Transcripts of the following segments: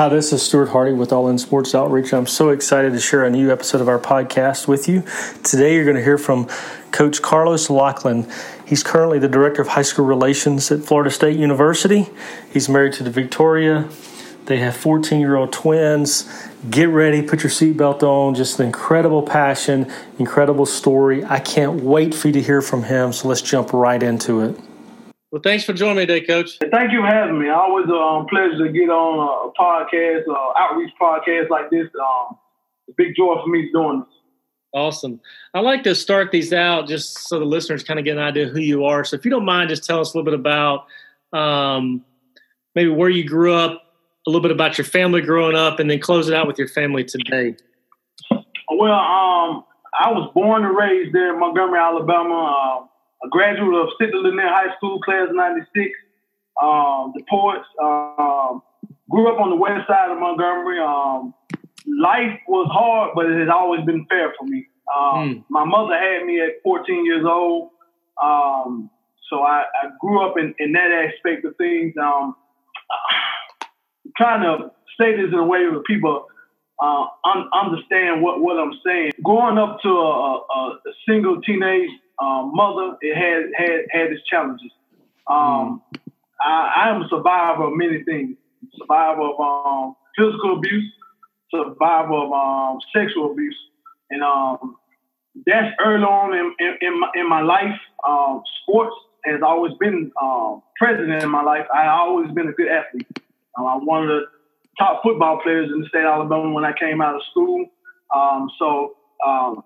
Hi, this is Stuart Hardy with All In Sports Outreach. I'm so excited to share a new episode of our podcast with you. Today, you're going to hear from Coach Carlos Locklyn. He's currently the Director of High School Relations at Florida State University. He's married to the Victoria. They have 14 year old twins. Get ready, put your seatbelt on. Just an incredible passion, incredible story. I can't wait for you to hear from him. So let's jump right into it. Well, thanks for joining me today, Coach. Thank you for having me. Always a um, pleasure to get on a podcast, uh, outreach podcast like this. Um, it's a big joy for me doing this. Awesome. I like to start these out just so the listeners kind of get an idea who you are. So, if you don't mind, just tell us a little bit about um, maybe where you grew up, a little bit about your family growing up, and then close it out with your family today. Well, um, I was born and raised there in Montgomery, Alabama. A graduate of Sidney Lanier High School, class 96. Um, the Poets. Um, grew up on the west side of Montgomery. Um, life was hard, but it has always been fair for me. Um, mm. My mother had me at 14 years old. Um, so I, I, grew up in, in, that aspect of things. Um, trying to say this in a way where people uh, un- understand what, what I'm saying. Growing up to a, a, a single teenage um, mother, it had had had its challenges. Um, I, I, am a survivor of many things. Survivor of um, physical abuse, survivor of um, sexual abuse, and um, that's early on in, in, in, my, in my life. Um, sports has always been um, present in my life. I always been a good athlete. I'm one of the top football players in the state of Alabama when I came out of school. Um, so um,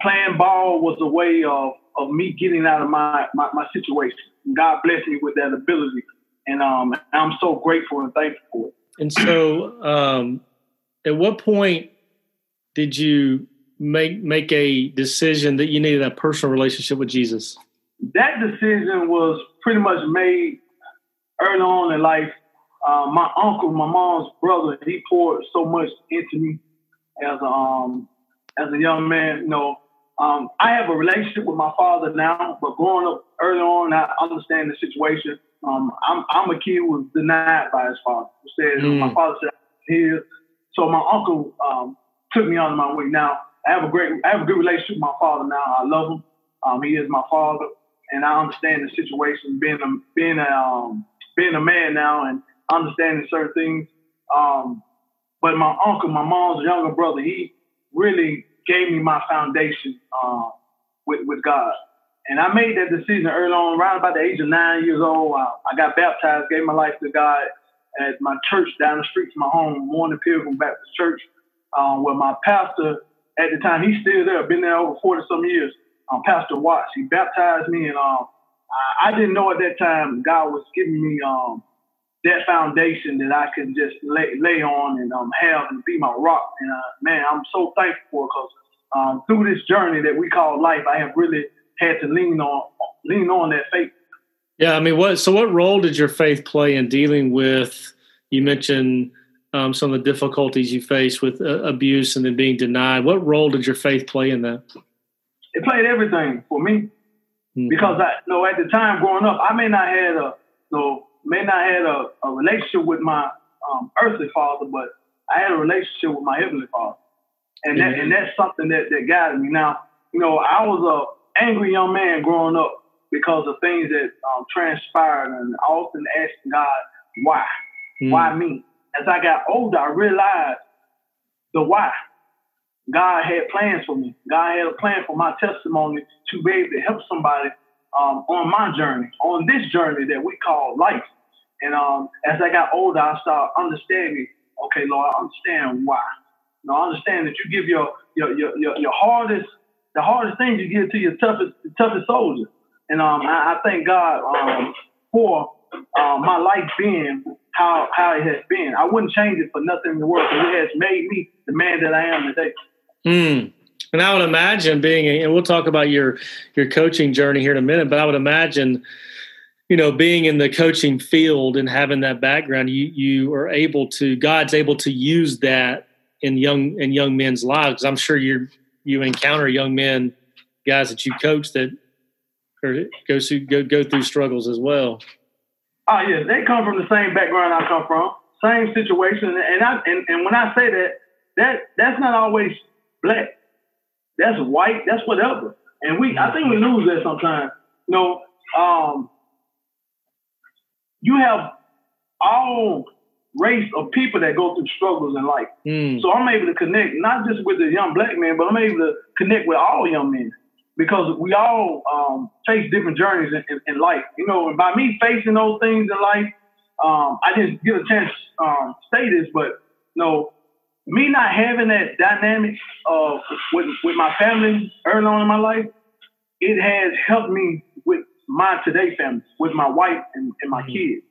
playing ball was a way of, of me getting out of my, my, my situation. God blessed me with that ability. And um, I'm so grateful and thankful for it. And so, um, at what point did you make make a decision that you needed a personal relationship with Jesus? That decision was pretty much made early on in life. Uh, my uncle, my mom's brother, he poured so much into me as a um, as a young man. You know, um, I have a relationship with my father now, but growing up early on, I understand the situation. Um, I'm, I'm a kid who was denied by his father. Said mm. my father said here, so my uncle um, took me on my way. Now I have a great, I have a good relationship with my father now. I love him. Um, he is my father, and I understand the situation. Being a being a um, being a man now and understanding certain things. Um, but my uncle, my mom's younger brother, he really gave me my foundation uh, with with God. And I made that decision early on, around about the age of nine years old. Uh, I got baptized, gave my life to God at my church down the street from my home, Morning Pilgrim Baptist Church, um, where my pastor at the time, he's still there, been there over 40 some years, um, Pastor Watts. He baptized me, and um, I, I, didn't know at that time God was giving me um, that foundation that I can just lay, lay on and um, have and be my rock. And uh, man, I'm so thankful for because um, through this journey that we call life, I have really had to lean on lean on that faith. Yeah, I mean, what? So, what role did your faith play in dealing with? You mentioned um, some of the difficulties you faced with uh, abuse and then being denied. What role did your faith play in that? It played everything for me mm-hmm. because I you know at the time growing up, I may not had a you know, may not had a, a relationship with my um, earthly father, but I had a relationship with my heavenly father, and that and that's something that that guided me. Now, you know, I was a angry young man growing up because of things that um, transpired, and I often asked God, why, mm. why me? As I got older, I realized the why. God had plans for me. God had a plan for my testimony to be able to help somebody um, on my journey, on this journey that we call life. And um, as I got older, I started understanding, okay, Lord, I understand why. You know, I understand that you give your your your your, your hardest the hardest things you give to your toughest toughest soldier. And um, I, I thank God um, for uh, my life being how how it has been. I wouldn't change it for nothing in the world. It has made me the man that I am today. Mm. And I would imagine being, and we'll talk about your your coaching journey here in a minute, but I would imagine you know being in the coaching field and having that background you you are able to god's able to use that in young in young men's lives i'm sure you you encounter young men guys that you coach that or go through go, go through struggles as well oh yeah they come from the same background i come from same situation. And I and, and when I say that, that that's not always black. That's white. That's whatever. And we, I think we lose that sometimes. You know, um, you have all race of people that go through struggles in life. Mm. So I'm able to connect not just with the young black man, but I'm able to connect with all young men because we all um, face different journeys in, in, in, life. You know, and by me facing those things in life, um, I didn't get a chance to um, say this, but you know, me not having that dynamic uh, with with my family early on in my life, it has helped me my today family, with my wife and, and my mm-hmm. kids.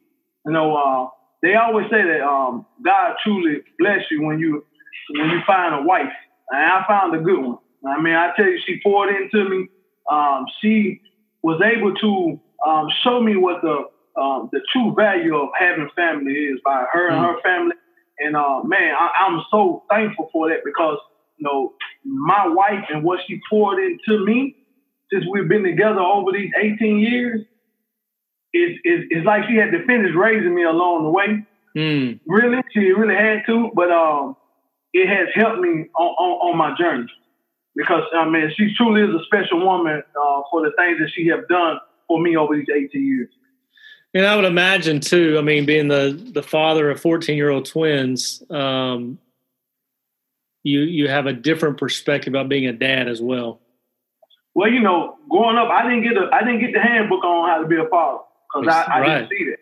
You know, uh, they always say that um, God truly bless you when you when you find a wife, and I found a good one. I mean, I tell you, she poured into me. Um, she was able to um, show me what the um, the true value of having family is by her and her mm. family. And uh, man, I, am so thankful for that because you know my wife and what she poured into me since we've been together over these 18 years it's, is is like she had to finish raising me along the way. Mm. Really, she really had to, but um, it has helped me on, on, on my journey because I mean she truly is a special woman uh, for the things that she have done for me over these 18 years. And I would imagine too. I mean, being the the father of 14 year old twins, um, you you have a different perspective about being a dad as well. Well, you know, growing up, I didn't get a I didn't get the handbook on how to be a father because I, I right. didn't see that.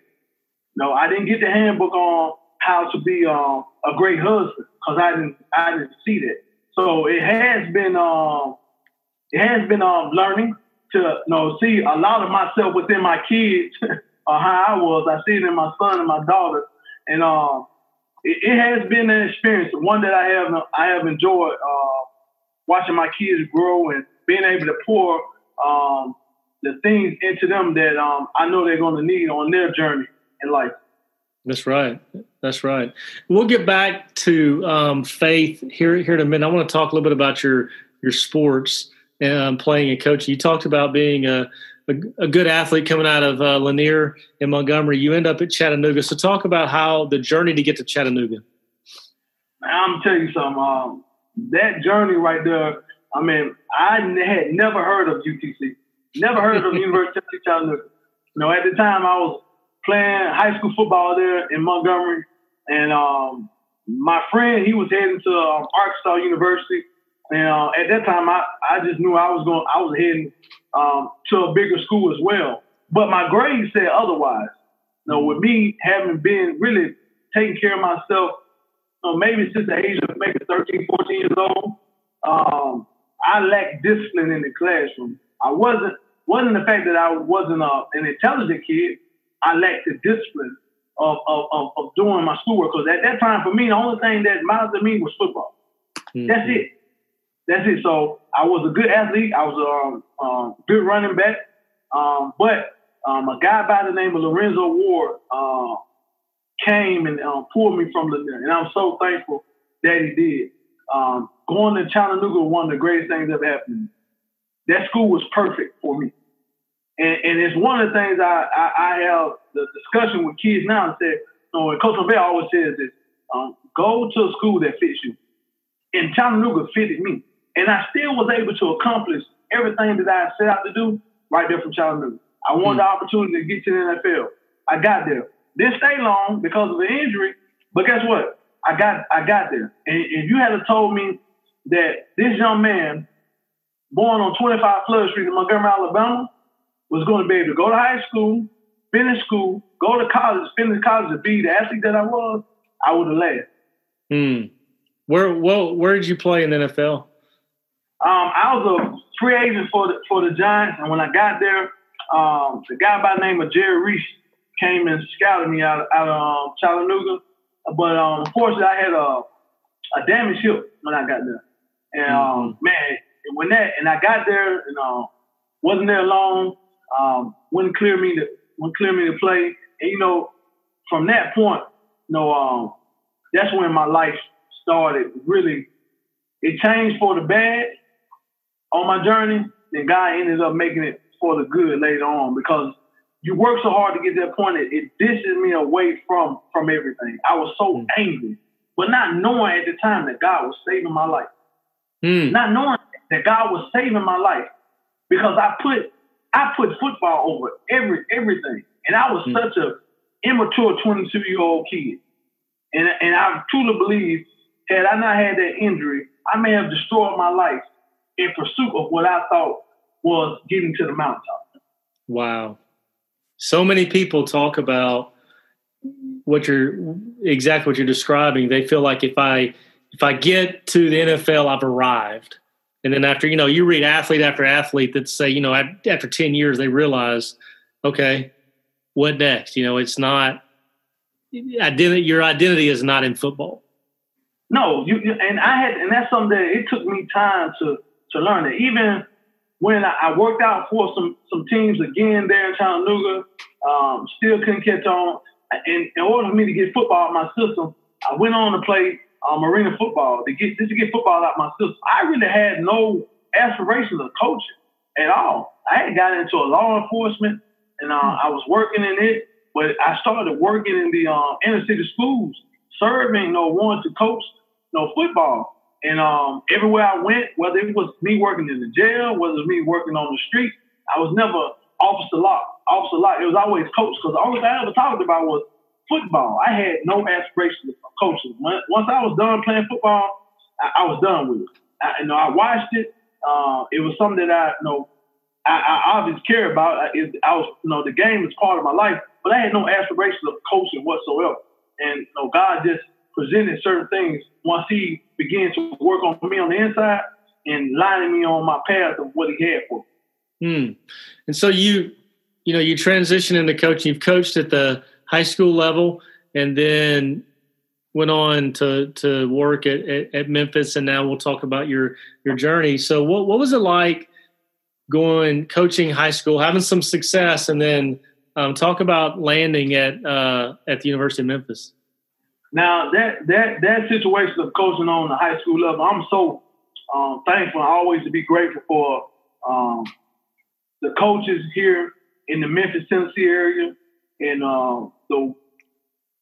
No, I didn't get the handbook on how to be um, a great husband because I didn't I didn't see that. So it has been um, it has been um, learning to you know see a lot of myself within my kids or how I was. I see it in my son and my daughter, and um, it, it, has been an experience, one that I have I have enjoyed uh, watching my kids grow and being able to pour um, the things into them that um, I know they're going to need on their journey in life. That's right. That's right. We'll get back to um, faith here here in a minute. I want to talk a little bit about your your sports and playing and coaching. You talked about being a a, a good athlete coming out of uh, Lanier in Montgomery. You end up at Chattanooga. So talk about how the journey to get to Chattanooga. I'm tell you something. Um, that journey right there. I mean, I had never heard of UTC. Never heard of University of Chattanooga. You know, at the time I was playing high school football there in Montgomery, and um, my friend he was heading to um, Arkansas University, and uh, at that time I, I just knew I was going I was heading um, to a bigger school as well. But my grades said otherwise. You know, with me having been really taking care of myself, you know, maybe since the age of maybe 13, 14 years old, um, I lacked discipline in the classroom. I wasn't wasn't the fact that I wasn't a, an intelligent kid. I lacked the discipline of, of, of, of doing my schoolwork. Because at that time, for me, the only thing that mattered to me was football. Mm-hmm. That's it. That's it. So I was a good athlete. I was a um, um, good running back. Um, but um, a guy by the name of Lorenzo Ward uh, came and um, pulled me from the and I'm so thankful that he did. Um, going to Chattanooga was one of the greatest things that ever happened that school was perfect for me. And, and it's one of the things I, I, I have the discussion with kids now and said, you know, and Coach Bell always says this, um, go to a school that fits you. And Chattanooga fitted me. And I still was able to accomplish everything that I set out to do right there from Chattanooga. I wanted mm. the opportunity to get to the NFL. I got there. Didn't stay long because of the injury, but guess what? I got I got there. And if you had told me that this young man born on 25 Flood Street in Montgomery, Alabama, was going to be able to go to high school, finish school, go to college, finish college, and be the athlete that I was, I would have led. Hmm. Where well, where did you play in the NFL? Um, I was a free agent for the for the Giants, and when I got there, um, the guy by the name of Jerry Reese came and scouted me out, out of um, Chattanooga. But um, unfortunately, I had a a damaged hip when I got there, and um, mm-hmm. man, when that and I got there and uh, wasn't there long, um, wouldn't clear me to wouldn't clear me to play. And you know, from that point, you know, um, that's when my life started really. It changed for the bad on my journey. Then God ended up making it for the good later on because you work so hard to get that point, it, it dishes me away from from everything. I was so mm. angry, but not knowing at the time that God was saving my life. Mm. Not knowing that God was saving my life because I put I put football over every everything, and I was mm. such a immature 22 year old kid, and and I truly believe had I not had that injury, I may have destroyed my life in pursuit of what I thought was getting to the mountaintop. Wow. So many people talk about what you're exactly what you're describing. They feel like if I if I get to the NFL, I've arrived. And then after, you know, you read athlete after athlete that say, you know, after 10 years, they realize, okay, what next? You know, it's not identity. Your identity is not in football. No, you, and I had, and that's something that it took me time to to learn it. Even when I, worked out for some some teams again there in Chattanooga, um, still couldn't catch on. And in order for me to get football out my system, I went on to play um, arena football to get just to get football out my system. I really had no aspirations of coaching at all. I had gotten into a law enforcement, and uh, I was working in it. But I started working in the uh, inner city schools, serving, you know, wanting to coach no football. And um, everywhere I went, whether it was me working in the jail, whether it was me working on the street, I was never officer lock, officer lock. It was always coach because the only thing I ever talked about was football. I had no aspirations of coaching. Once I was done playing football, I, I was done with it. I, you know, I watched it. Uh, it was something that I, you know, I, I obviously care about. It, I was, you know, the game is part of my life, but I had no aspirations of coaching whatsoever. And you know, God just presented certain things once he began to work on me on the inside and lining me on my path of what he had for me. Hmm. And so you, you know, you transition into coaching. You've coached at the high school level, and then went on to to work at, at, at Memphis. And now we'll talk about your your journey. So, what what was it like going coaching high school, having some success, and then um, talk about landing at uh, at the University of Memphis? Now that that that situation of coaching on the high school level, I'm so um, thankful and always to be grateful for um, the coaches here in the Memphis, Tennessee area, and uh, the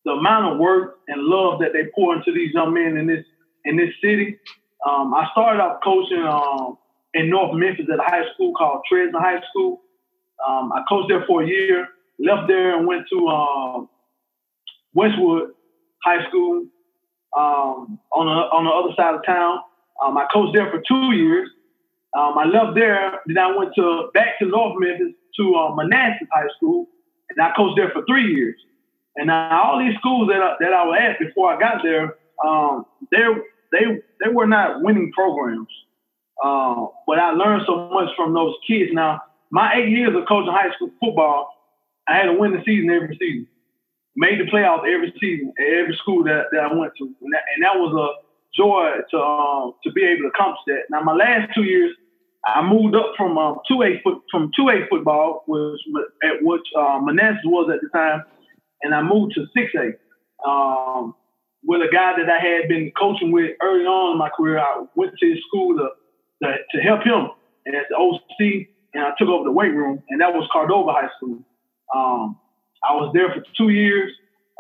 the amount of work and love that they pour into these young men in this in this city. Um, I started off coaching um, in North Memphis at a high school called Trezevant High School. Um, I coached there for a year, left there and went to um, Westwood high school um, on the on the other side of town. Um, I coached there for two years. I left there, then I went to back to North Memphis to uh, Manassas High School, and I coached there for three years. And now all these schools that I, that I was at before I got there, um, they they they were not winning programs. Uh, but I learned so much from those kids. Now, my eight years of coaching high school football, I had to win the season every season made the playoffs every season at every school that, that I went to, and that, and that was a joy to um, to be able to accomplish that. Now my last two years, I moved up from um, two A foot from two A football, was at which uh, Manassas was at the time, and I moved to six A. Um, with a guy that I had been coaching with early on in my career, I went to his school to to, to help him and as the OC, and I took over the weight room, and that was Cordova High School. Um, I was there for two years.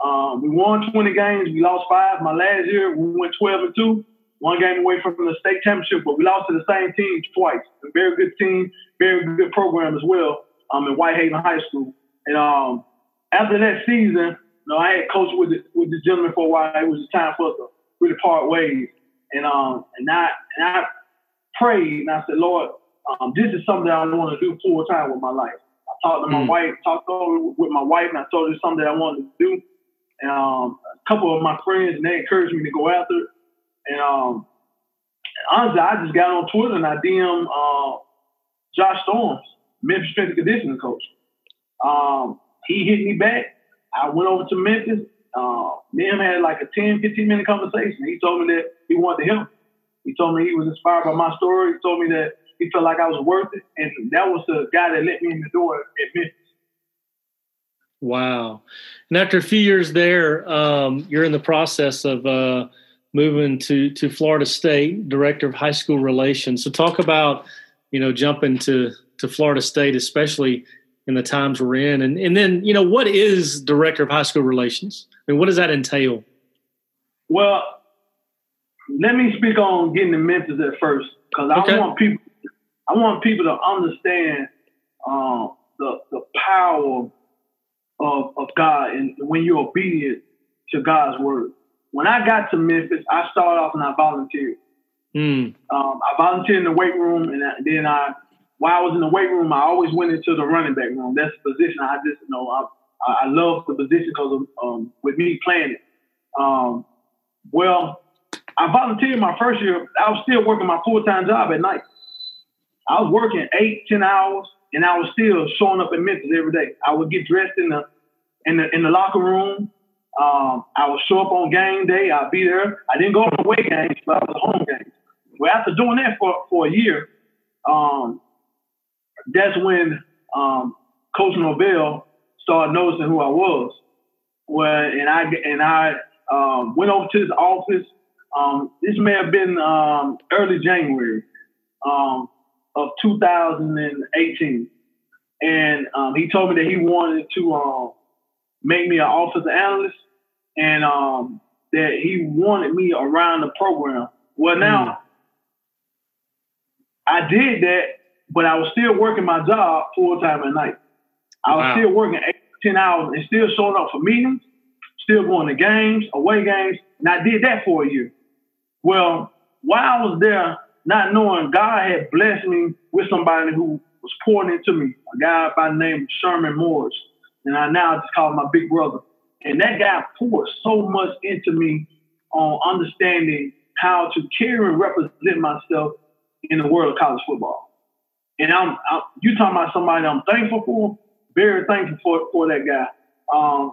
Um, we won 20 games. We lost five. My last year, we went 12 and two. One game away from the state championship, but we lost to the same team twice. A very good team, very good program as well. Um, in Whitehaven High School. And um, after that season, you know, I had coached with the, with this gentleman for a while. It was the time for us to really part ways. And um, and I and I prayed and I said, Lord, um, this is something I want to do full time with my life I talked to my mm. wife, talked over with my wife, and I told her something that I wanted to do. And um, a couple of my friends, and they encouraged me to go after it. And um, honestly, I just got on Twitter and I DM uh, Josh Storms, Memphis strength and conditioning coach. Um, he hit me back. I went over to Memphis. Uh, and had like a 10, 15 minute conversation. He told me that he wanted to help. He told me he was inspired by my story. He told me that he felt like I was worth it, and that was the guy that let me in the door at Memphis. Wow! And after a few years there, um, you're in the process of uh, moving to to Florida State, director of high school relations. So talk about you know jumping to to Florida State, especially in the times we're in. And and then you know what is director of high school relations? I mean, what does that entail? Well, let me speak on getting to Memphis at first because okay. I want people I want people to understand um, the the power of of God and when you're obedient to God's word. When I got to Memphis, I started off and I volunteered. Mm. Um, I volunteered in the weight room, and then I, while I was in the weight room, I always went into the running back room. That's the position I just you know I I love the position because um, with me playing it. Um, well, I volunteered my first year. I was still working my full time job at night. I was working eight, ten hours, and I was still showing up in Memphis every day. I would get dressed in the in the in the locker room. Um, I would show up on game day. I'd be there. I didn't go to away games, but I was home games. Well, after doing that for, for a year, um, that's when um, Coach Norvell started noticing who I was. Well, and I and I um, went over to his office. Um, this may have been um, early January um, of 2018, and um, he told me that he wanted to um, make me an offensive analyst, and um, that he wanted me around the program. Well, now mm. I did that, but I was still working my job full time at night. I was wow. still working eight, ten hours and still showing up for meetings, still going to games, away games, and I did that for a year. Well, while I was there, not knowing God had blessed me with somebody who was pouring into me, a guy by the name of Sherman Morris and I now just call him my big brother. And that guy poured so much into me on understanding how to carry and represent myself in the world of college football. And I'm, I'm you talking about somebody I'm thankful for, very thankful for for that guy. Um,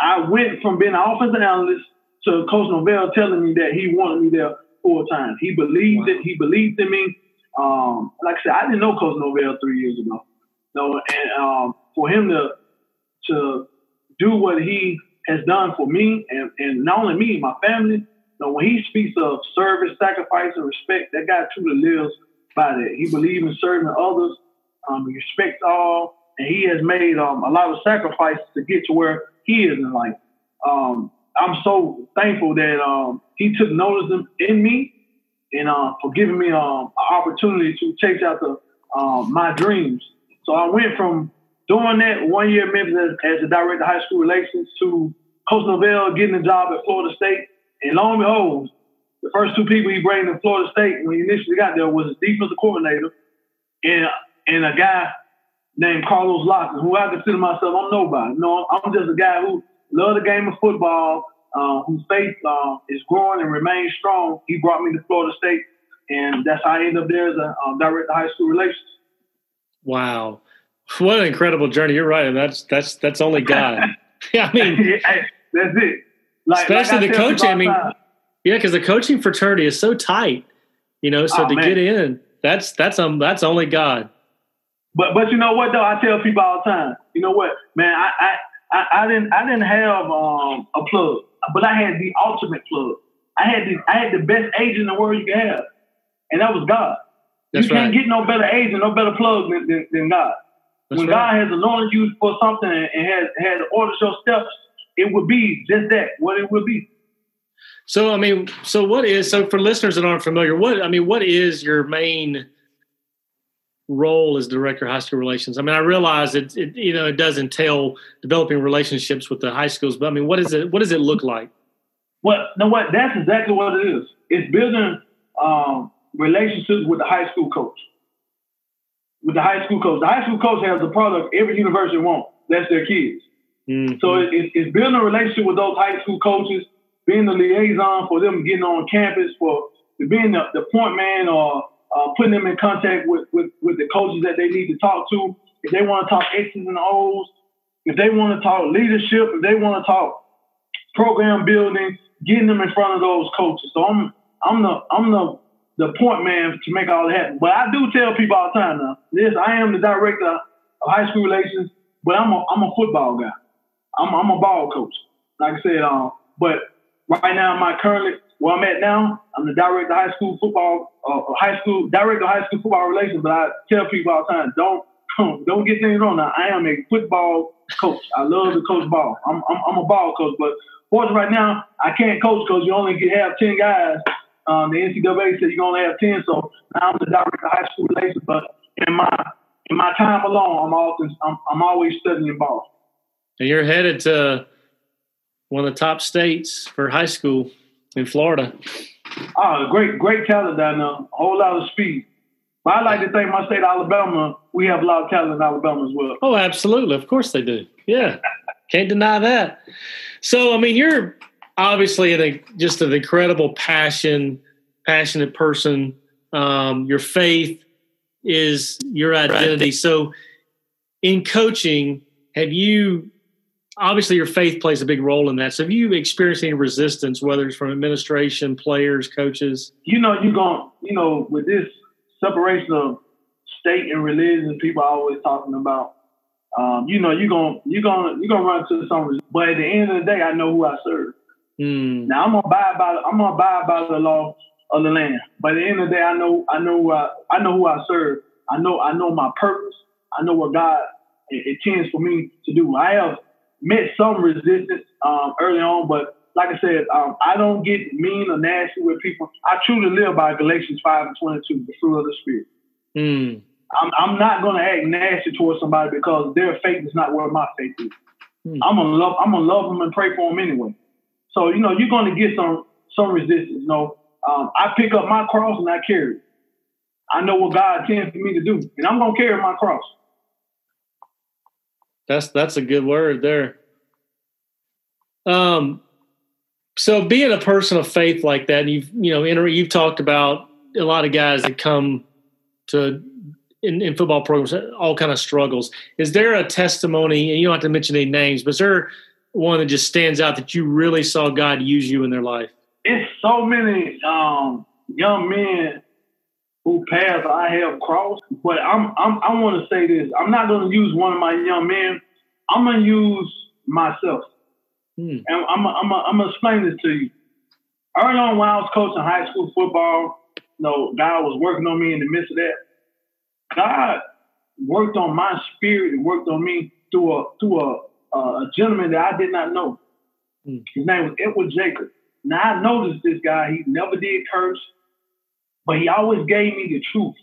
I went from being an offensive analyst to Coach Norvell telling me that he wanted me there full time. He believed wow. it. He believed in me. Um, like I said, I didn't know Coach Norvell three years ago. So, and um, for him to to do what he has done for me and, and not only me, my family. You when he speaks of service, sacrifice, and respect, that guy truly lives by that. He believes in serving others. Um, he respects all, and he has made um, a lot of sacrifices to get to where he is in life. Um, I'm so thankful that um, he took notice in me and uh, for giving me um, an opportunity to chase out the, um, my dreams. So I went from doing that one year as, as the director of high school relations to Coach Norvell getting a job at Florida State. And lo and behold, the first two people he brought in Florida State when he initially got there was his defensive coordinator and and a guy named Carlos Locklyn, who I consider myself I'm nobody. No, I'm just a guy who love the game of football, uh, whose faith uh, is growing and remains strong. He brought me to Florida State, and that's how I ended up there as a um, director of high school relations. Wow. What an incredible journey! You're right, and that's that's that's only God. I mean, that's it. Like, especially like the coach. I mean, yeah, because the coaching fraternity is so tight. You know, so oh, to man. get in, that's that's um that's only God. But but you know what though? I tell people all the time. You know what, man? I I I, I didn't I didn't have um a plug, but I had the ultimate plug. I had the I had the best agent in the world you could have, and that was God. That's you can't right. get no better agent, no better plug than, than, than God. That's when right. God has anointed you for something and has has ordered your steps, it would be just that, what it would be. So I mean, so what is so for listeners that aren't familiar, what I mean, what is your main role as director of high school relations? I mean, I realize it, it you know it does entail developing relationships with the high schools, but I mean, what is it? What does it look like? Well, no, what that's exactly what it is. It's building um, relationships with the high school coach with the high school coach. The high school coach has a product every university wants. That's their kids. Mm-hmm. So it, it's building a relationship with those high school coaches, being the liaison for them getting on campus, for being the, the point man or uh, putting them in contact with, with, with the coaches that they need to talk to. If they want to talk X's and O's, if they want to talk leadership, if they want to talk program building, getting them in front of those coaches. So I'm I'm the I'm the the point man to make all that happen. But I do tell people all the time now, this I am the director of high school relations, but I'm a I'm a football guy. I'm I'm a ball coach. Like I said, um, but right now my currently where I'm at now, I'm the director of high school football, uh, high school director of high school football relations. But I tell people all the time, don't don't get things wrong. Now, I am a football coach. I love to coach ball. I'm, I'm, I'm a ball coach, but fortunately right now, I can't coach because you only can have 10 guys. Um, the NCAA said you only have 10, so now I'm the director of high school relations. But in my in my time alone, I'm always I'm, I'm always studying ball. And you're headed to one of the top states for high school in Florida. Oh, great, great talent down there. A whole lot of speed. But I like to think my state, Alabama, we have a lot of talent in Alabama as well. Oh, absolutely. Of course they do. Yeah. Can't deny that. So, I mean, you're obviously an, just an incredible passion, passionate person. Um, your faith is your identity. Right. So, in coaching, have you obviously your faith plays a big role in that. So, have you experienced any resistance, whether it's from administration, players, coaches? You know, you're going, you know, with this separation of state and religion, people are always talking about. Um, you know, you're gonna you're gonna you're gonna run into some, but at the end of the day, I know who I serve. Mm. Now I'm gonna abide by I'm gonna abide by the law of the land. But at the end of the day, I know I know who I, I know who I serve. I know I know my purpose. I know what God intends for me to do. I have met some resistance um, early on, but like I said, um, I don't get mean or nasty with people. I truly live by Galatians 5 and 22, the fruit of the Spirit. Mm. I'm, I'm, not going to act nasty towards somebody because their faith is not where my faith is. Mm. I'm gonna love. I'm gonna love them and pray for them anyway. So you know, you're going to get some some resistance. You know, um, I pick up my cross and I carry it. I know what God intends for me to do, and I'm going to carry my cross. That's that's a good word there. Um, so being a person of faith like that, and you've you know you've talked about a lot of guys that come to in, in, football programs all kind of struggles. Is there a testimony, and you don't have to mention any names, but is there one that just stands out that you really saw God use you in their life? It's so many um, young men who paths I have crossed. But I'm, I'm I want to say this. I'm not going to use one of my young men. I'm going to use myself. Hmm. And I'm, I'm, I'm, going to explain this to you. Early on when I was coaching high school football, you know, God was working on me in the midst of that. God worked on my spirit and worked on me through a through a, a gentleman that I did not know. Hmm. His name was Edward Jacob. Now I noticed this guy. He never did curse. But he always gave me the truth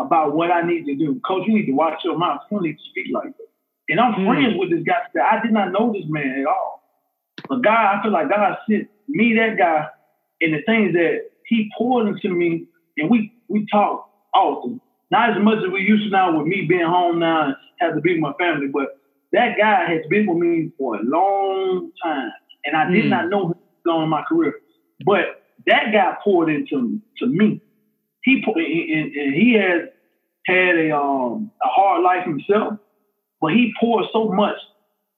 about what I need to do. Coach, you need to watch your mouth. You don't need to speak like that. And I'm mm. friends with this guy. I did not know this man at all. But God, I feel like God sent me that guy and the things that he poured into me, and we we talk often. Not as much as we used to now with me being home now and have to be with my family, but that guy has been with me for a long time. And I did mm. not know him going in my career. But that guy poured into to me he and, and he has had a um a hard life himself, but he poured so much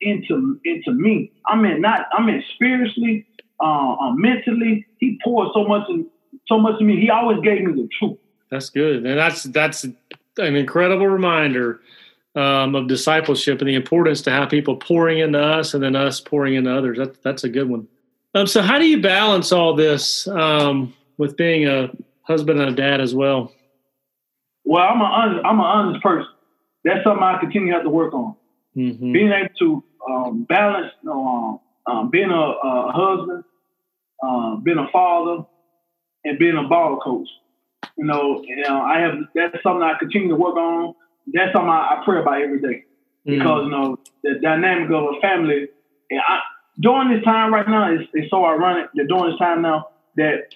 into into me. I mean, not I mean spiritually, uh, uh, mentally. He poured so much in, so much to me. He always gave me the truth. That's good, and that's that's an incredible reminder um, of discipleship and the importance to have people pouring into us and then us pouring into others. That, that's a good one. Um, so, how do you balance all this um, with being a husband and a dad as well? Well, I'm an honest, I'm an honest person. That's something I continue to have to work on. Mm-hmm. Being able to um, balance, you know, um, um, being a, a husband, uh, being a father, and being a ball coach. You know, you know, I have that's something I continue to work on. That's something I, I pray about every day mm-hmm. because you know the dynamic of a family. And I, during this time right now, it's, it's so ironic that during this time now that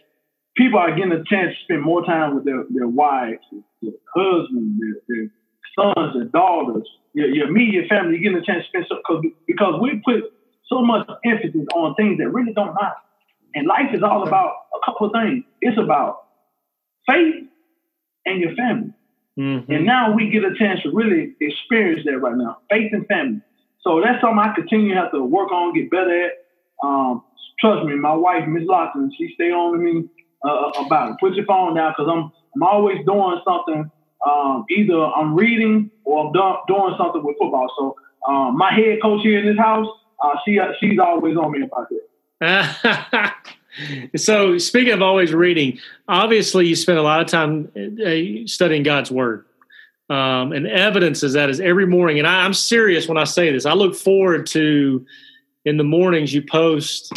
people are getting a chance to spend more time with their, their wives, their husbands, their, their sons, their daughters, your, your immediate family. You're getting a chance to spend so because because we put so much emphasis on things that really don't matter. And life is all about a couple of things. It's about faith and your family. Mm-hmm. And now we get a chance to really experience that right now, faith and family. So that's something I continue to have to work on, get better at. Um, trust me, my wife, Miss Lawson, she stay on with me uh, about it. Put your phone down because I'm I'm always doing something. Um, either I'm reading or I'm do- doing something with football. So um, my head coach here in this house, uh, she she's always on me about that. so speaking of always reading, obviously you spend a lot of time uh, studying God's word. Um, and evidence is that is every morning. And I, I'm serious when I say this. I look forward to in the mornings you post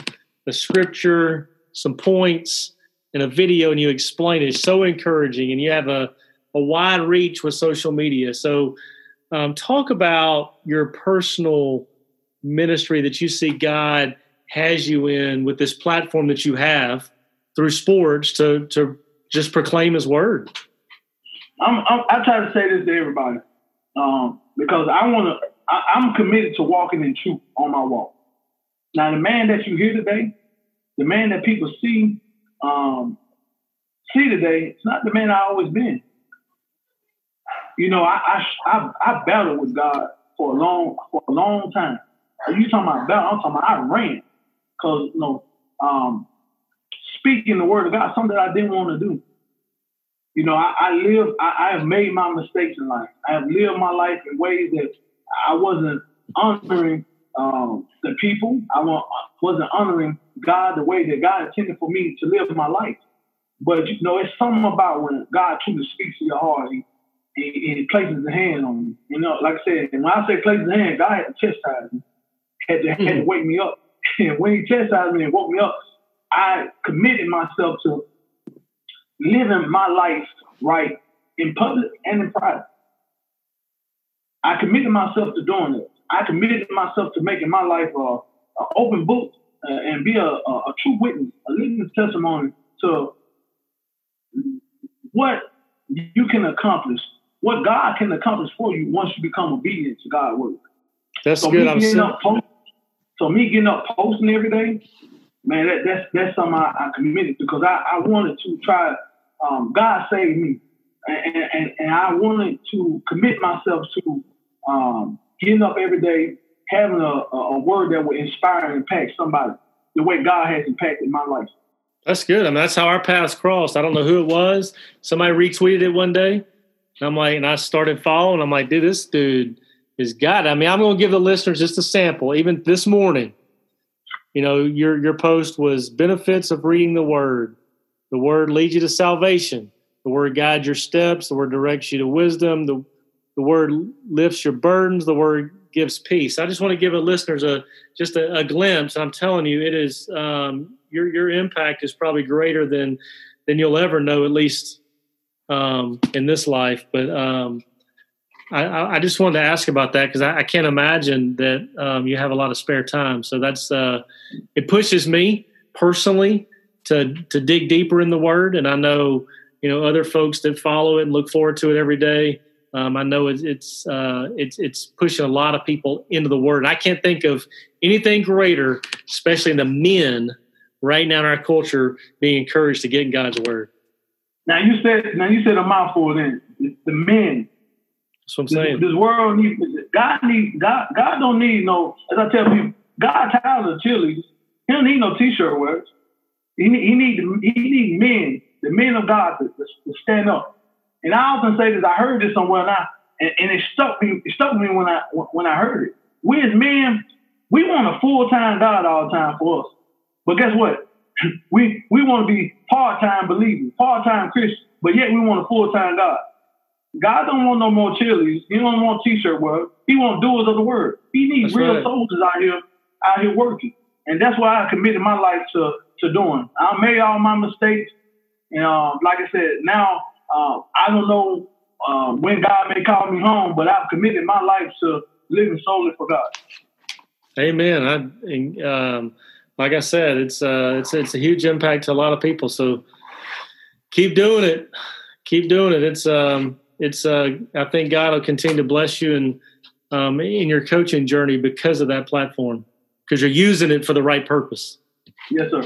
the scripture, some points, and a video, and you explain it. It's so encouraging, and you have a a wide reach with social media. So, um, talk about your personal ministry that you see God has you in with this platform that you have through sports to to just proclaim His word. I'm, I'm, i try to say this to everybody um, because I want to. I'm committed to walking in truth on my walk. Now, the man that you hear today, the man that people see um, see today, it's not the man I always been. You know, I I, I, I battled with God for a long for a long time. Are you talking about battle? I'm talking about I ran because you know um, speaking the word of God, something that I didn't want to do. You know, I, I live, I, I, have made my mistakes in life. I have lived my life in ways that I wasn't honoring um, the people. I wasn't honoring God the way that God intended for me to live my life. But you know, it's something about when God truly speaks to your heart. He, he, he places a hand on you. You know, like I said, and when I say places a hand, God had to chastise me, had to, mm-hmm. had to wake me up. And when He chastised me and woke me up, I committed myself to living my life right in public and in private. I committed myself to doing it. I committed myself to making my life an open book uh, and be a, a, a true witness, a living testimony to what you can accomplish, what God can accomplish for you once you become obedient to God's word. That's so good. I'm post, so me getting up posting every day, man, that, that's that's something I, I committed because I, I wanted to try um, God saved me, and, and, and, I wanted to commit myself to um, getting up every day, having a, a word that will inspire and impact somebody the way God has impacted my life. That's good. I mean, that's how our paths crossed. I don't know who it was. Somebody retweeted it one day. And I'm like, and I started following. I'm like, dude, this dude is God. I mean, I'm going to give the listeners just a sample. Even this morning, you know, your your post was benefits of reading the Word. The word leads you to salvation. The word guides your steps. The word directs you to wisdom. The, the word lifts your burdens. The word gives peace. I just want to give the listeners a just a, a glimpse. I'm telling you, it is um, your your impact is probably greater than than you'll ever know, at least um, in this life. But um, I, I, just wanted to ask about that because I, I, can't imagine that um, you have a lot of spare time. So that's uh, it pushes me personally to to dig deeper in the Word, and I know you know other folks that follow it and look forward to it every day. Um, I know it's it's, uh, it's it's pushing a lot of people into the Word. And I can't think of anything greater, especially in the men right now in our culture, being encouraged to get in God's Word. Now you said now you said a mouthful. Then the men. That's what I'm saying. This, this world needs God. Need God. God don't need no. As I tell people, God tired of chilies. He don't need no t-shirt wearers. He, he need he need men, the men of God, to, to, stand up. And I often say this. I heard this somewhere now, and, and it stuck me. It stuck me when I when I heard it. We as men, we want a full time God all the time for us. But guess what? we we want to be part time believers, part time Christians, but yet we want a full time God. God don't want no more chilies. He don't want t-shirt work. He want doers of the word. He needs that's real right. soldiers out here out here working. And that's why I committed my life to to doing. I made all my mistakes, and uh, like I said, now uh, I don't know uh, when God may call me home, but I've committed my life to living solely for God. Amen. I, um, like I said, it's uh, it's it's a huge impact to a lot of people. So keep doing it. Keep doing it. It's um, it's uh, I think God will continue to bless you and um, in your coaching journey because of that platform because you're using it for the right purpose. Yes, sir.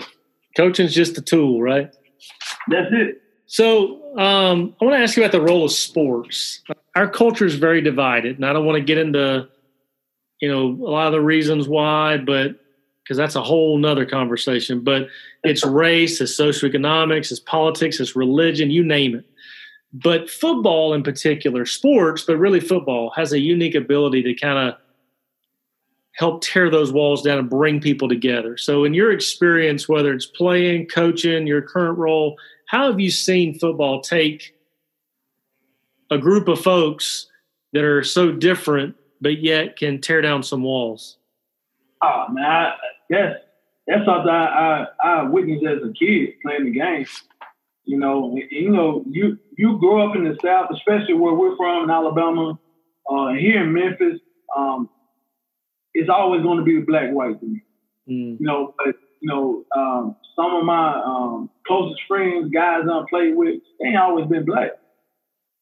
Coaching's just a tool, right? That's it. So um, I want to ask you about the role of sports. Our culture is very divided, and I don't want to get into you know a lot of the reasons why, but because that's a whole nother conversation. But it's race, it's socioeconomics, it's politics, it's religion, you name it. But football in particular, sports, but really football, has a unique ability to kind of help tear those walls down and bring people together. So, in your experience, whether it's playing, coaching, your current role, how have you seen football take a group of folks that are so different, but yet can tear down some walls? Oh man, I, that's that's something I, I, I witnessed as a kid playing the game. You know, you know, you you grow up in the South, especially where we're from in Alabama, uh, here in Memphis. Um, it's always going to be black white to me. Mm. You know, but you know, um, some of my um, closest friends, guys I played with, they ain't always been black.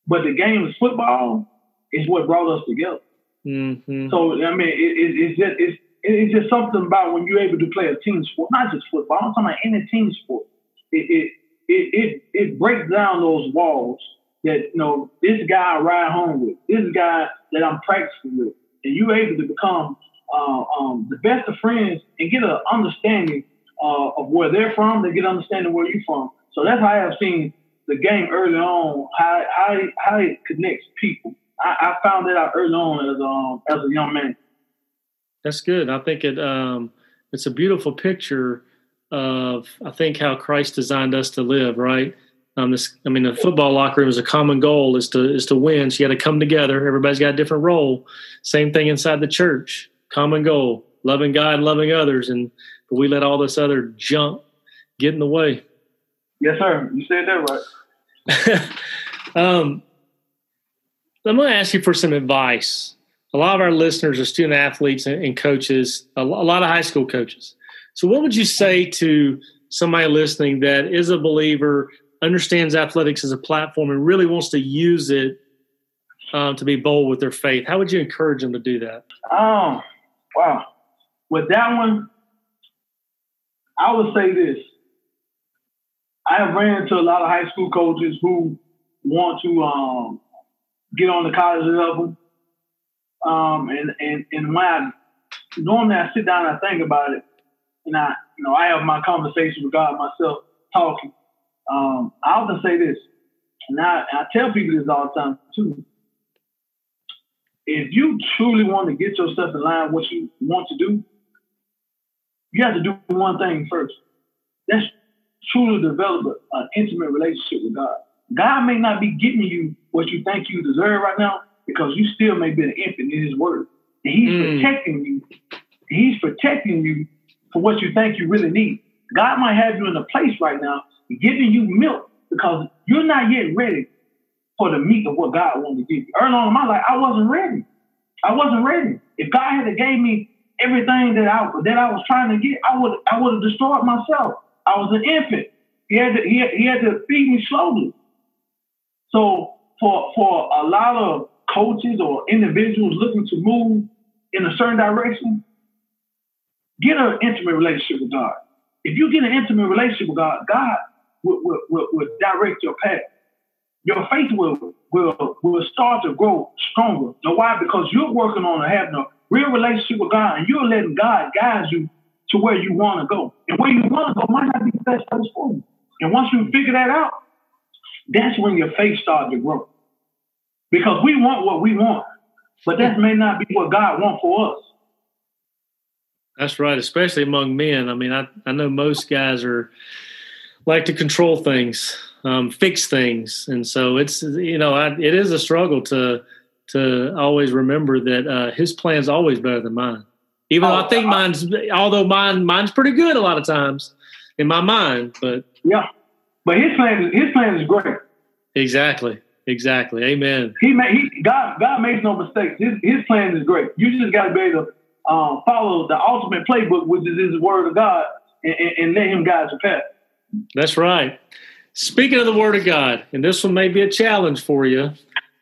But the game of football is what brought us together. Mm-hmm. So I mean, it, it, it's just it's it's just something about when you're able to play a team sport, not just football. I'm talking about any team sport. It it it it, it breaks down those walls that you know this guy I ride home with, this guy that I'm practicing with, and you're able to become uh, um, the best of friends and get an understanding uh, of where they're from. They get an understanding where you're from. So that's how I have seen the game early on, how how how it connects people. I, I found that out early on as um as a young man. That's good. I think it um it's a beautiful picture of I think how Christ designed us to live. Right. Um, this, I mean, the football locker room is a common goal is to is to win. So you got to come together. Everybody's got a different role. Same thing inside the church. Common goal: loving God loving others. And we let all this other junk get in the way. Yes, sir. You said that right. um, I'm going to ask you for some advice. A lot of our listeners are student athletes and coaches, a lot of high school coaches. So, what would you say to somebody listening that is a believer, understands athletics as a platform, and really wants to use it um, to be bold with their faith? How would you encourage them to do that? Um, wow. With that one, I would say this. I have ran into a lot of high school coaches who want to um, get on the college level. Um, and, and, and when I normally I sit down and I think about it, and I, you know, I have my conversation with God myself, talking. Um, I often say this, and I, I tell people this all the time too. If you truly want to get yourself in line with what you want to do, you have to do one thing first. That's truly develop an intimate relationship with God. God may not be giving you what you think you deserve right now because you still may be an infant in His Word. And He's mm. protecting you. He's protecting you for what you think you really need. God might have you in a place right now giving you milk because you're not yet ready for the meat of what God wanted to give you. Early on in my life, I wasn't ready. I wasn't ready. If God had gave me everything that I that I was trying to get, I would I would have destroyed myself. I was an infant. He had to he had, he had to feed me slowly. So for for a lot of coaches or individuals looking to move in a certain direction, get an intimate relationship with God. If you get an intimate relationship with God, God will, will, will, will direct your path. Your faith will, will, will start to grow stronger. Know why? Because you're working on having a real relationship with God and you're letting God guide you to where you want to go. And where you want to go might not be the best place for you. And once you figure that out, that's when your faith starts to grow. Because we want what we want, but that may not be what God wants for us. That's right, especially among men. I mean, I, I know most guys are like to control things, um, fix things, and so it's you know I, it is a struggle to to always remember that uh, his plan's always better than mine. Even oh, though I think mine's, although mine mine's pretty good a lot of times in my mind, but yeah, but his plan his plan is great. Exactly. Exactly. Amen. He made he God God makes no mistakes. His his plan is great. You just got to be able to um, follow the ultimate playbook, which is His Word of God, and, and, and let Him guide your path. That's right. Speaking of the Word of God, and this one may be a challenge for you.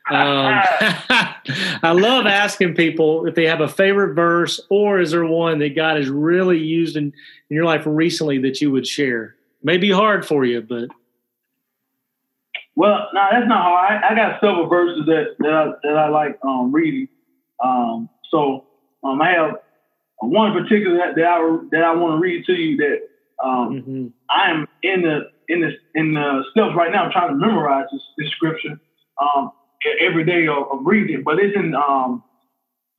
Um, I love asking people if they have a favorite verse, or is there one that God has really used in, in your life recently that you would share? May be hard for you, but well, no, that's not hard. I, I, got several verses that that I, that I like um, reading. Um, so um, I have one particular that, that I that I want to read to you that um, mm-hmm. I am in the in the in the steps right now. I'm trying to memorize this, this scripture um, every day of, of, reading, but it's in um,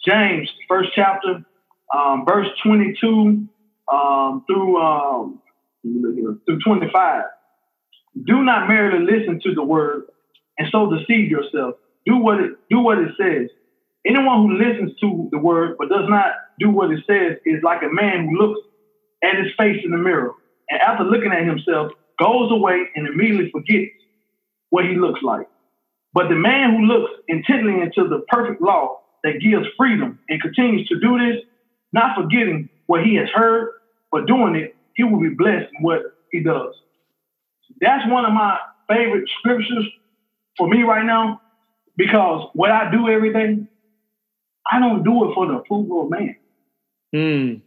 James first chapter, um, verse 22 through through 25. Do not merely listen to the word and so deceive yourself. do what it do what it says. Anyone who listens to the word but does not do what it says is like a man who looks at his face in the mirror and after looking at himself goes away and immediately forgets what he looks like. But the man who looks intently into the perfect law that gives freedom and continues to do this, not forgetting what he has heard, but doing it, he will be blessed in what he does. That's one of my favorite scriptures for me right now because what I do every day, I don't do it for the approval of man. Mm.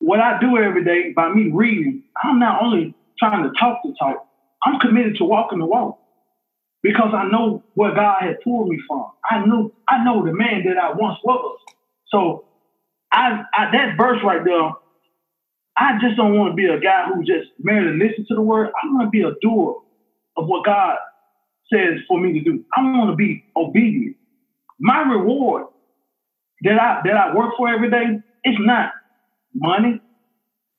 What I do every day by me reading, I'm not only trying to talk the talk, I'm committed to walking the walk because I know where God had pulled me from. I knew I know the man that I once was. So I, I that verse right there, I just don't want to be a guy who just merely listens to the word. I want to be a doer of what God says for me to do. I want to be obedient. My reward that I that I work for every day is not money.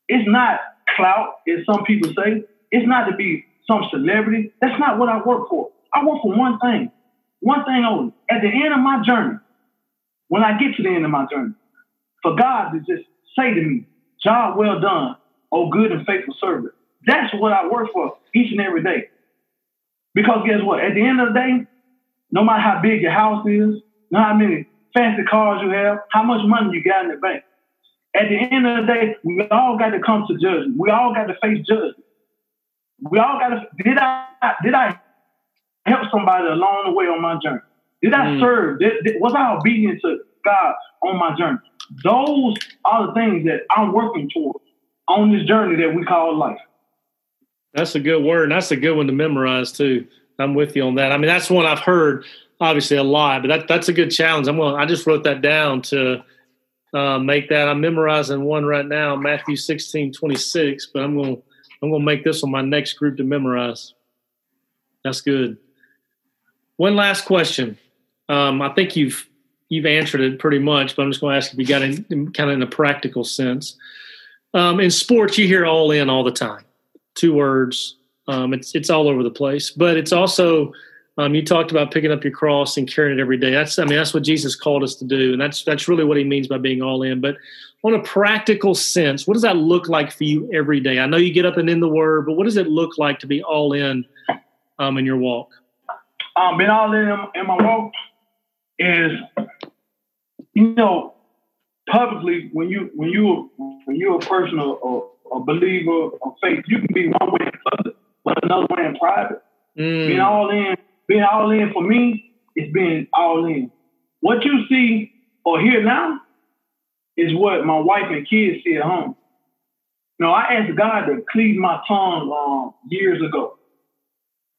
It's not clout, as some people say. It's not to be some celebrity. That's not what I work for. I work for one thing, one thing only. At the end of my journey, when I get to the end of my journey, for God to just say to me, job well done, oh good and faithful servant. That's what I work for each and every day. Because guess what? At the end of the day, no matter how big your house is, no how many fancy cars you have, how much money you got in the bank. At the end of the day, we all got to come to judgment. We all got to face judgment. We all got to. Did I? Did I help somebody along the way on my journey? Did I mm. serve? Did, did, was I obedient to God on my journey? Those are the things that I'm working towards on this journey that we call life. That's a good word. That's a good one to memorize too. I'm with you on that. I mean, that's one I've heard obviously a lot, but that, that's a good challenge. I'm going. I just wrote that down to uh, make that. I'm memorizing one right now, Matthew 16, 26. But I'm going. I'm going to make this one my next group to memorize. That's good. One last question. Um, I think you've you've answered it pretty much, but I'm just going to ask if you got in, kind of in a practical sense. Um, in sports, you hear all in all the time. Two words. Um, it's it's all over the place, but it's also um, you talked about picking up your cross and carrying it every day. That's I mean that's what Jesus called us to do, and that's that's really what he means by being all in. But on a practical sense, what does that look like for you every day? I know you get up and in the Word, but what does it look like to be all in um, in your walk? Um, being all in in my walk is, you know, publicly when you when you when you're a person or a believer of faith, you can be one way in public, but another way in private. Mm. Being all in, being all in for me is being all in. What you see or hear now is what my wife and kids see at home. You know, I asked God to cleave my tongue um, years ago.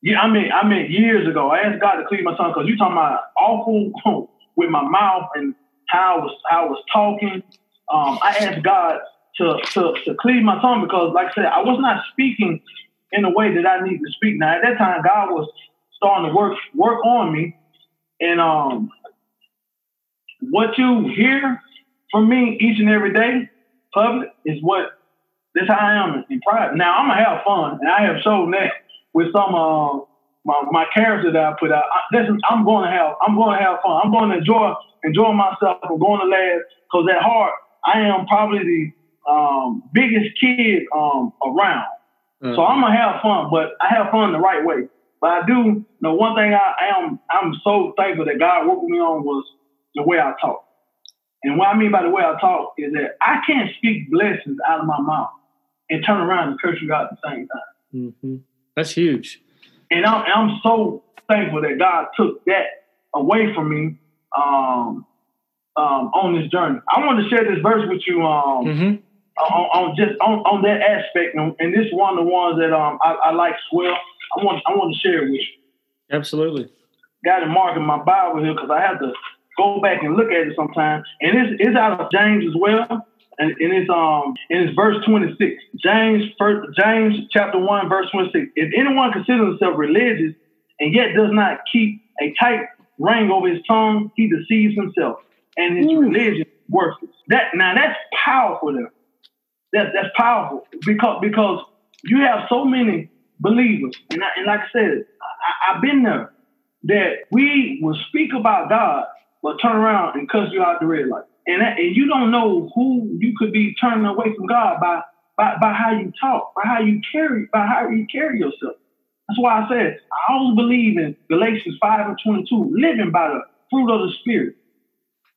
Yeah, I mean, I mean years ago. I asked God to clean my tongue because you talking about awful with my mouth and how I was how I was talking. Um, I asked God to, to to cleave my tongue because, like I said, I was not speaking in the way that I need to speak. Now at that time, God was starting to work work on me, and um, what you hear from me each and every day, public, is what that's how I am in private. Now I'm gonna have fun, and I have shown that with some uh, my my character that I put out. I, listen, I'm going to have I'm going to have fun. I'm going to enjoy enjoy myself. I'm going to laugh because at heart I am probably the um, biggest kid um, around. Mm-hmm. So I'm gonna have fun, but I have fun the right way. But I do you know one thing I am I'm so thankful that God worked with me on was the way I talk. And what I mean by the way I talk is that I can't speak blessings out of my mouth and turn around and curse you God at the same time. Mm-hmm. That's huge. And I'm, I'm so thankful that God took that away from me um, um, on this journey. I want to share this verse with you um, mm-hmm. on, on, just on, on that aspect, and, and, this one of the ones that um, I, I like well. I want I want to share it with you. Absolutely. Got it marked in my Bible here because I have to go back and look at it sometimes. And it's, it's out of James as well. And, it's um and it's verse 26. James first James chapter 1, verse 26. If anyone considers himself religious and yet does not keep a tight ring over his tongue, he deceives himself. And his mm. religion worthless. That now that's powerful there. That's that's powerful because because you have so many believers, and, I, and like I said, I, have been there that we will speak about God, but turn around and cuss you out the red light. And, that, and you don't know who you could be turning away from God by, by, by how you talk, by how you carry, by how you carry yourself. That's why I said I always believe in Galatians 5 and 22, living by the fruit of the Spirit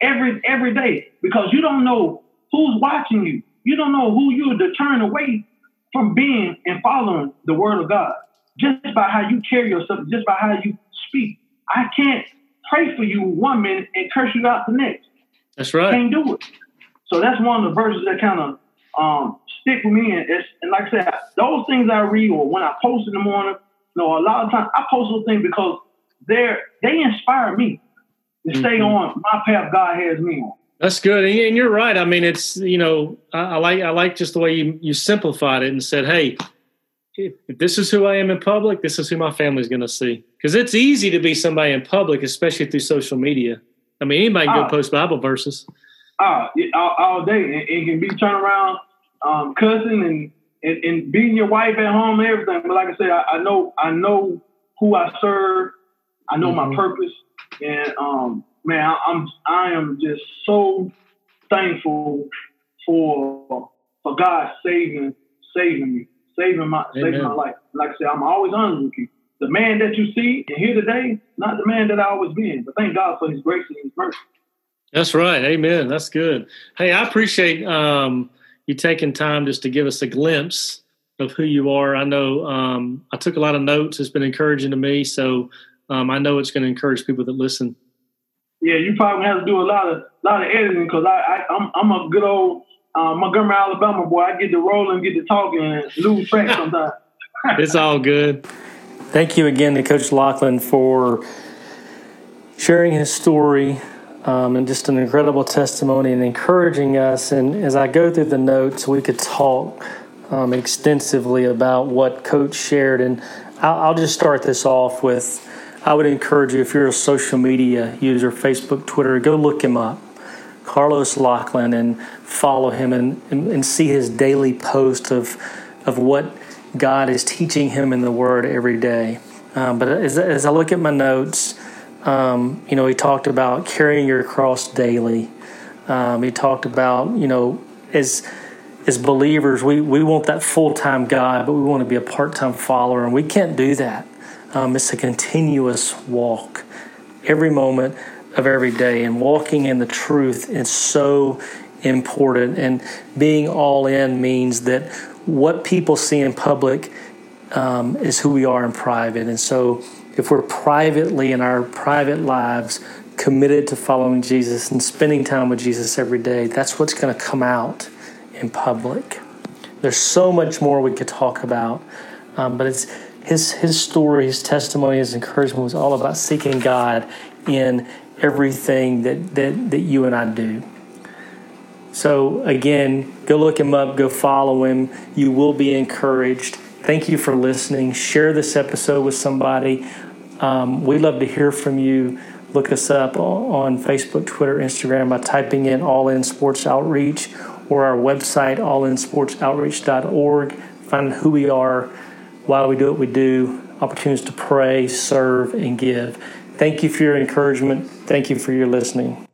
every every day because you don't know who's watching you. You don't know who you're to turn away from being and following the word of God. Just by how you carry yourself, just by how you speak. I can't pray for you one minute and curse you out the next. That's right. Can't do it. So that's one of the verses that kind of um, stick with me. And, and like I said, those things I read or when I post in the morning, you know, a lot of times I post those things because they're they inspire me to mm-hmm. stay on my path God has me on. That's good, and you're right. I mean, it's you know, I, I like I like just the way you you simplified it and said, hey, if this is who I am in public, this is who my family's going to see. Because it's easy to be somebody in public, especially through social media. I mean, anybody can go uh, post Bible verses. Uh, all, all day. And it can be turn around um, cussing and, and, and, beating your wife at home and everything. But like I said, I, I know I know who I serve. I know mm-hmm. my purpose. And um, man, I, I'm I am just so thankful for for God saving saving me, saving my Amen. saving my life. Like I said, I'm always honoring you the man that you see and hear today, not the man that I always been. But thank God for His grace and His mercy. That's right. Amen. That's good. Hey, I appreciate um, you taking time just to give us a glimpse of who you are. I know um, I took a lot of notes. It's been encouraging to me. So um, I know it's going to encourage people that listen. Yeah, you probably have to do a lot of lot of editing because I, I am I'm, I'm a good old uh, Montgomery, Alabama boy. I get to roll and get to talking and lose track sometimes. it's all good. Thank you again to Coach Locklyn for sharing his story um, and just an incredible testimony and encouraging us. And as I go through the notes, we could talk um, extensively about what Coach shared. And I'll, I'll just start this off with I would encourage you, if you're a social media user, Facebook, Twitter, go look him up. Carlos Locklyn and follow him and, and, and see his daily post of, of what God is teaching him in the Word every day. Um, but as, as I look at my notes, um, you know, he talked about carrying your cross daily. Um, he talked about, you know, as as believers, we, we want that full time God, but we want to be a part time follower, and we can't do that. Um, it's a continuous walk every moment of every day, and walking in the truth is so important. And being all in means that what people see in public um, is who we are in private. And so, if we're privately in our private lives committed to following Jesus and spending time with Jesus every day, that's what's going to come out in public. There's so much more we could talk about, um, but it's his his story, his testimony, his encouragement was all about seeking God in everything that that, that you and I do. So, again, go look him up, go follow him. You will be encouraged. Thank you for listening. Share this episode with somebody. Um, we'd love to hear from you. Look us up on Facebook, Twitter, Instagram by typing in All In Sports Outreach or our website, allinsportsoutreach.org. Find who we are, why we do what we do, opportunities to pray, serve, and give. Thank you for your encouragement. Thank you for your listening.